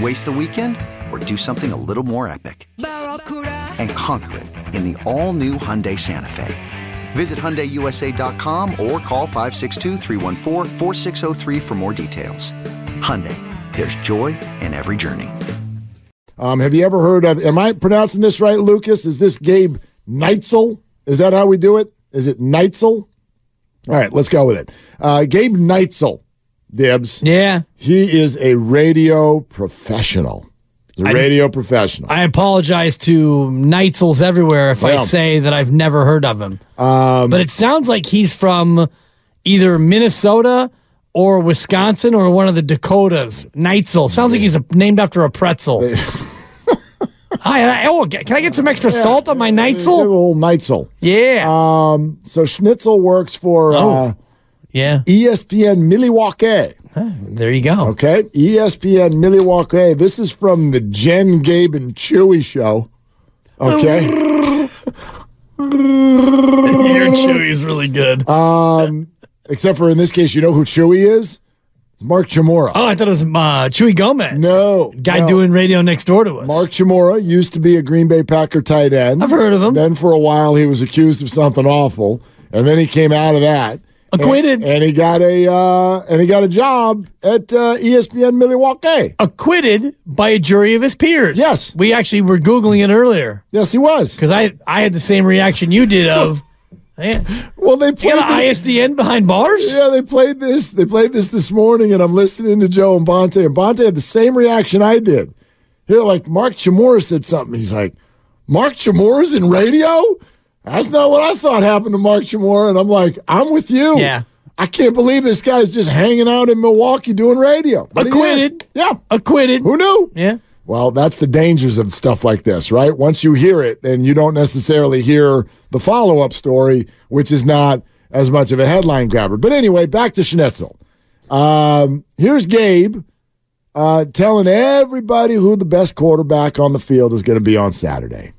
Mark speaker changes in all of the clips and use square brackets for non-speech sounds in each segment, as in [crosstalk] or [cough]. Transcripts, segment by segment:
Speaker 1: Waste the weekend or do something a little more epic? And conquer it in the all new Hyundai Santa Fe. Visit HyundaiUSA.com or call 562 for more details. Hyundai, there's joy in every journey.
Speaker 2: Um, have you ever heard of, am I pronouncing this right, Lucas? Is this Gabe Neitzel? Is that how we do it? Is it Neitzel? All right, let's go with it. Uh, Gabe Neitzel, Dibs.
Speaker 3: Yeah.
Speaker 2: He is a radio professional. A radio professional.
Speaker 3: I apologize to Neitzels everywhere if I say that I've never heard of him.
Speaker 2: Um,
Speaker 3: but it sounds like he's from either Minnesota or Wisconsin or one of the Dakotas. Neitzel. Sounds like he's a, named after a pretzel. [laughs] Hi, I- oh, can I get some extra salt on my
Speaker 2: Give a
Speaker 3: Neitzel?
Speaker 2: little Neitzel.
Speaker 3: Yeah.
Speaker 2: Um, so Schnitzel works for uh,
Speaker 3: Oh. Yeah.
Speaker 2: ESPN Milwaukee.
Speaker 3: There you go.
Speaker 2: Okay, ESPN Milwaukee. This is from the Jen, Gabe, and Chewy show. Okay, [laughs]
Speaker 3: Your Chewy's really good.
Speaker 2: um, except for in this case, you know who Chewy is? It's Mark Chmura.
Speaker 3: oh, I thought it was uh, Chewy Gomez.
Speaker 2: No,
Speaker 3: Guy
Speaker 2: no.
Speaker 3: doing radio next door to us.
Speaker 2: Mark Chmura used to be a Green Bay Packer tight end.
Speaker 3: I've heard of him.
Speaker 2: Then for a while he was accused of something awful, and then he came out of that.
Speaker 3: Acquitted.
Speaker 2: and, and he got a uh, and he got a job at uh, ESPN Milwaukee.
Speaker 3: acquitted by a jury of his peers.
Speaker 2: Yes.
Speaker 3: We actually were Googling it earlier
Speaker 2: Yes, he was.
Speaker 3: because I, I had the same reaction you did of, man, [laughs]
Speaker 2: Well, they played this-
Speaker 3: ISDN behind bars?
Speaker 2: Yeah, they played this. They played this this morning, and I'm listening to Joe and Bonte, and Bonte had the same reaction I did. Here, like Mark Chmura said something. He's like, "Mark Chmura's in radio? That's not what I thought happened to Mark Chmura." And I'm like, "I'm with you.
Speaker 3: Yeah.
Speaker 2: I can't believe this guy's just hanging out in Milwaukee doing radio. But.
Speaker 3: Acquitted.
Speaker 2: Yeah.
Speaker 3: Acquitted.
Speaker 2: Who knew?
Speaker 3: Yeah.
Speaker 2: Well, that's the dangers of stuff like this, right? Once you hear it, then you don't necessarily hear the follow up story, which is not as much of a headline grabber. But anyway, back to Schnitzel. Um, here's Gabe uh, telling everybody who the best quarterback on the field is going to be on Saturday.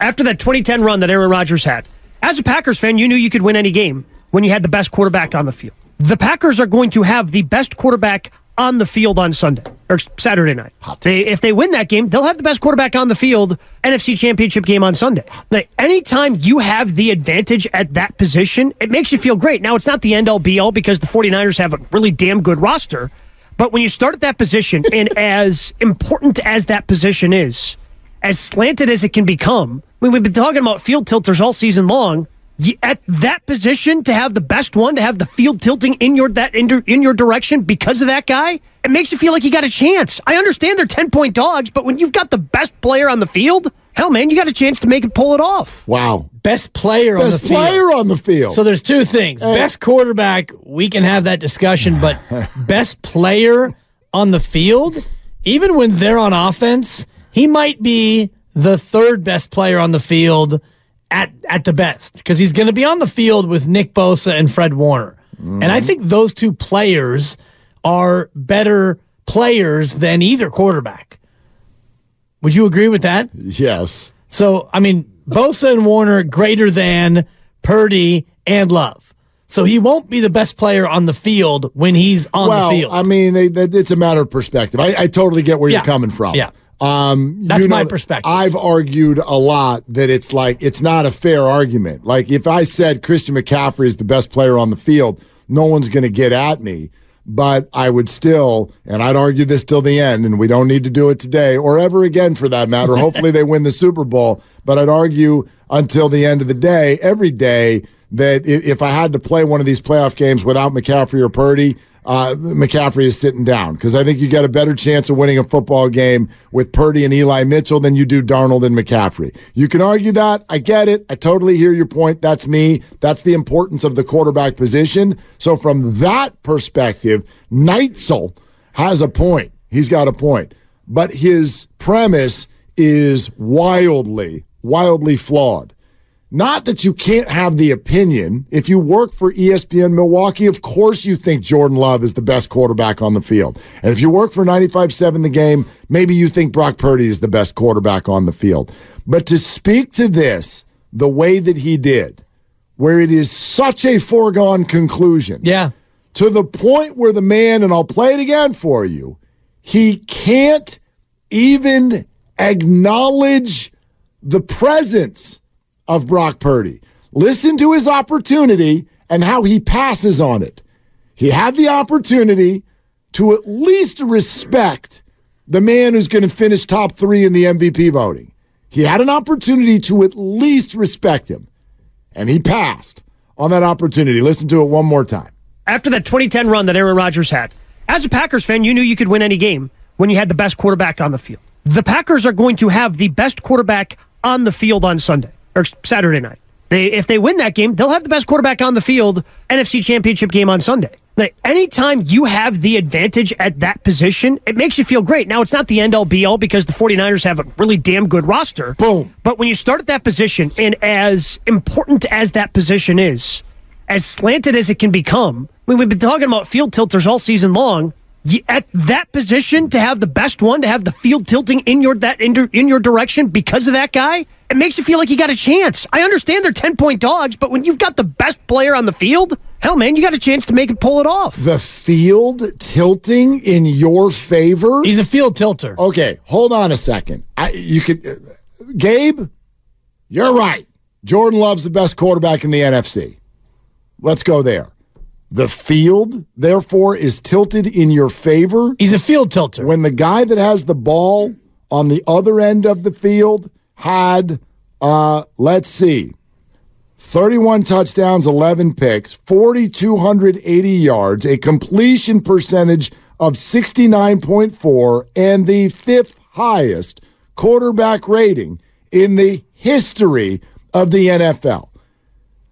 Speaker 4: After that 2010 run that Aaron Rodgers had, as a Packers fan, you knew you could win any game when you had the best quarterback on the field. The Packers are going to have the best quarterback on the field on Sunday or Saturday night. They, if they win that game, they'll have the best quarterback on the field NFC Championship game on Sunday. Like, anytime you have the advantage at that position, it makes you feel great. Now, it's not the end all be all because the 49ers have a really damn good roster. But when you start at that position, and [laughs] as important as that position is, as slanted as it can become. I mean, we've been talking about field tilters all season long. At that position, to have the best one, to have the field tilting in your that in, in your direction because of that guy, it makes you feel like you got a chance. I understand they're ten point dogs, but when you've got the best player on the field, hell, man, you got a chance to make it pull it off.
Speaker 2: Wow.
Speaker 3: Best player on the
Speaker 2: Best
Speaker 3: field.
Speaker 2: player on the field.
Speaker 3: So there's two things. Best quarterback, we can have that discussion, but [laughs] best player on the field, even when they're on offense, he might be the third best player on the field at at the best because he's going to be on the field with Nick Bosa and Fred Warner. And I mm-hmm. think those two players are better players than either quarterback. Would you agree with that?
Speaker 2: yes.
Speaker 3: So, I mean, Bosa and Warner greater than Purdy and Love. So he won't be the best player on the field when he's on
Speaker 2: well,
Speaker 3: the field.
Speaker 2: I mean, it- it- it's a matter of perspective. I, I totally get where
Speaker 3: Yeah.
Speaker 2: you're coming from.
Speaker 3: Yeah.
Speaker 2: Um,
Speaker 3: That's
Speaker 2: you know,
Speaker 3: my perspective.
Speaker 2: I've argued a lot that it's like it's not a fair argument. Like if I said Christian McCaffrey is the best player on the field, no one's going to get at me. but I would still, and I'd argue this till the end, and we don't need to do it today or ever again for that matter. [laughs] Hopefully they win the Super Bowl, but I'd argue until the end of the day, every day, that if I had to play one of these playoff games without McCaffrey or Purdy, uh, McCaffrey is sitting down because I think you get a better chance of winning a football game with Purdy and Eli Mitchell than you do Darnold and McCaffrey. You can argue that. I get it. I totally hear your point. That's me. That's the importance of the quarterback position. So, from that perspective, Neitzel has a point. He's got a point. But his premise is wildly, wildly flawed. Not that you can't have the opinion. If you work for ESPN Milwaukee, of course you think Jordan Love is the best quarterback on the field. And if you work for 95.7 the game, maybe you think Brock Purdy is the best quarterback on the field. But to speak to this the way that he did, where it is such a foregone conclusion.
Speaker 3: Yeah.
Speaker 2: To the point where the man, and I'll play it again for you, he can't even acknowledge the presence of Brock Purdy. Listen to his opportunity and how he passes on it. He had the opportunity to at least respect the man who's going to finish top three in the MVP voting. He had an opportunity to at least respect him, and he passed on that opportunity. Listen to it one more time.
Speaker 4: After that 2010 run that Aaron Rodgers had, as a Packers fan, you knew you could win any game when you had the best quarterback on the field. The Packers are going to have the best quarterback on the field on Sunday or Saturday night. They, if they win that game, they'll have the best quarterback on the field NFC Championship game on Sunday. Like anytime you have the advantage at that position, it makes you feel great. Now it's not the end all be all because the 49ers have a really damn good roster.
Speaker 2: Boom.
Speaker 4: But when you start at that position, and as important as that position is, as slanted as it can become, I mean, we've been talking about field tilters all season long. At that position, to have the best one, to have the field tilting in your that in, in your direction because of that guy, it makes you feel like you got a chance. I understand they're 10 point dogs, but when you've got the best player on the field, hell, man, you got a chance to make it pull it off.
Speaker 2: The field tilting in your favor?
Speaker 3: He's a field tilter.
Speaker 2: Okay, hold on a second. I, you could, uh, Gabe, you're right. Jordan Love's the best quarterback in the NFC. Let's go there. The field, therefore, is tilted in your favor.
Speaker 3: He's a field tilter.
Speaker 2: When the guy that has the ball on the other end of the field had, uh, let's see, 31 touchdowns, 11 picks, 4,280 yards, a completion percentage of 69.4, and the fifth highest quarterback rating in the history of the NFL.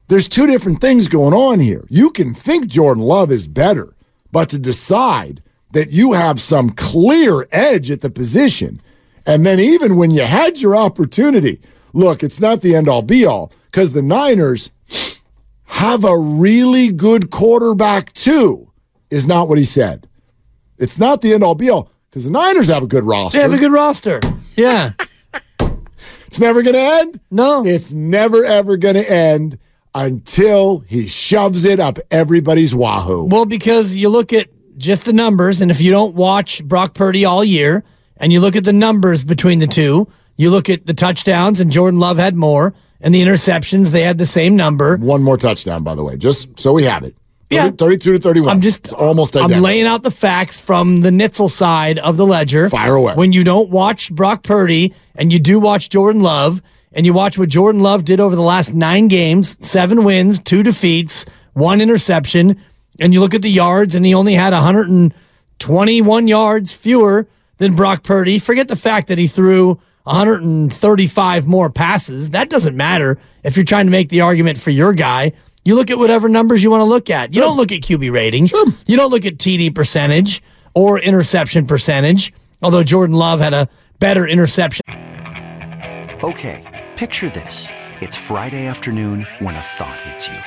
Speaker 2: There's two different things going on here. You can think Jordan Love is better, but to decide that you have some clear edge at the position, and then even when you had your opportunity, look, it's not the end all be all because the Niners have a really good quarterback too, is not what he said. It's not the end all be all because the Niners have a good roster.
Speaker 3: They have a good roster. Yeah. [laughs]
Speaker 2: It's never going to end.
Speaker 3: No.
Speaker 2: It's never, ever going to end until he shoves it up everybody's wahoo.
Speaker 3: Well, because you look at just the numbers, and if you don't watch Brock Purdy all year, and you look at the numbers between the two, you look at the touchdowns, and Jordan Love had more, and the interceptions, they had the same number.
Speaker 2: One more touchdown, by the way, just so we have it. 30,
Speaker 3: Yeah.
Speaker 2: 32 to 31.
Speaker 3: I'm just
Speaker 2: It's almost identical.
Speaker 3: I'm laying out the facts from the Neitzel side of the ledger.
Speaker 2: Fire away.
Speaker 3: When you don't watch Brock Purdy and you do watch Jordan Love and you watch what Jordan Love did over the last nine games, seven wins, two defeats, one interception, and you look at the yards and he only had 121 yards fewer than Brock Purdy. Forget the fact that he threw 135 more passes. That doesn't matter if you're trying to make the argument for your guy. You look at whatever numbers you want to look at. You don't look at QB rating. You don't look at TD percentage or interception percentage, although Jordan Love had a better interception.
Speaker 1: Okay, picture this. It's Friday afternoon when a thought hits you.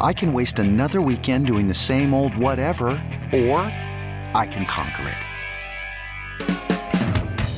Speaker 1: I can waste another weekend doing the same old whatever, or I can conquer it.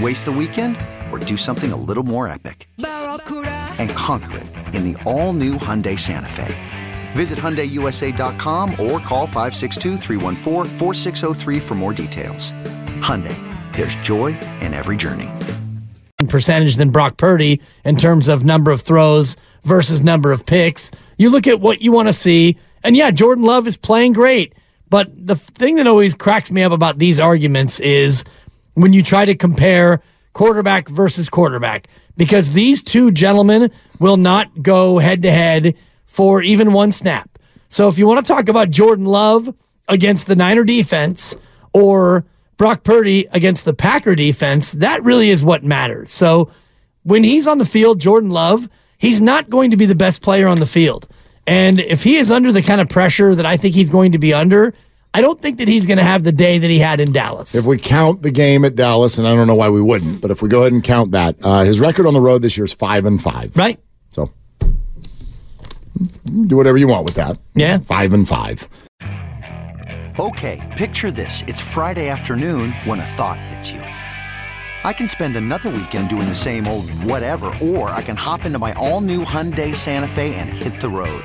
Speaker 1: Waste the weekend or do something a little more epic? And conquer it in the all-new Hyundai Santa Fe. Visit HyundaiUSA.com or call 562 for more details. Hyundai, there's joy in every journey.
Speaker 3: Percentage than Brock Purdy in terms of number of throws versus number of picks. You look at what you want to see, and yeah, Jordan Love is playing great. But the thing that always cracks me up about these arguments is when you try to compare quarterback versus quarterback, because these two gentlemen will not go head to head for even one snap. So if you want to talk about Jordan Love against the Niner defense or Brock Purdy against the Packer defense, that really is what matters. So when he's on the field, Jordan Love, he's not going to be the best player on the field. And if he is under the kind of pressure that I think he's going to be under, I don't think that he's going to have the day that he had in Dallas.
Speaker 2: If we count the game at Dallas, and I don't know why we wouldn't, but if we go ahead and count that, uh, his record on the road this year is five and five.
Speaker 3: Right.
Speaker 2: So do whatever you want with that.
Speaker 3: Yeah.
Speaker 2: Five and five.
Speaker 1: Okay, picture this. It's Friday afternoon when a thought hits you. I can spend another weekend doing the same old whatever, or I can hop into my all-new Hyundai Santa Fe and hit the road.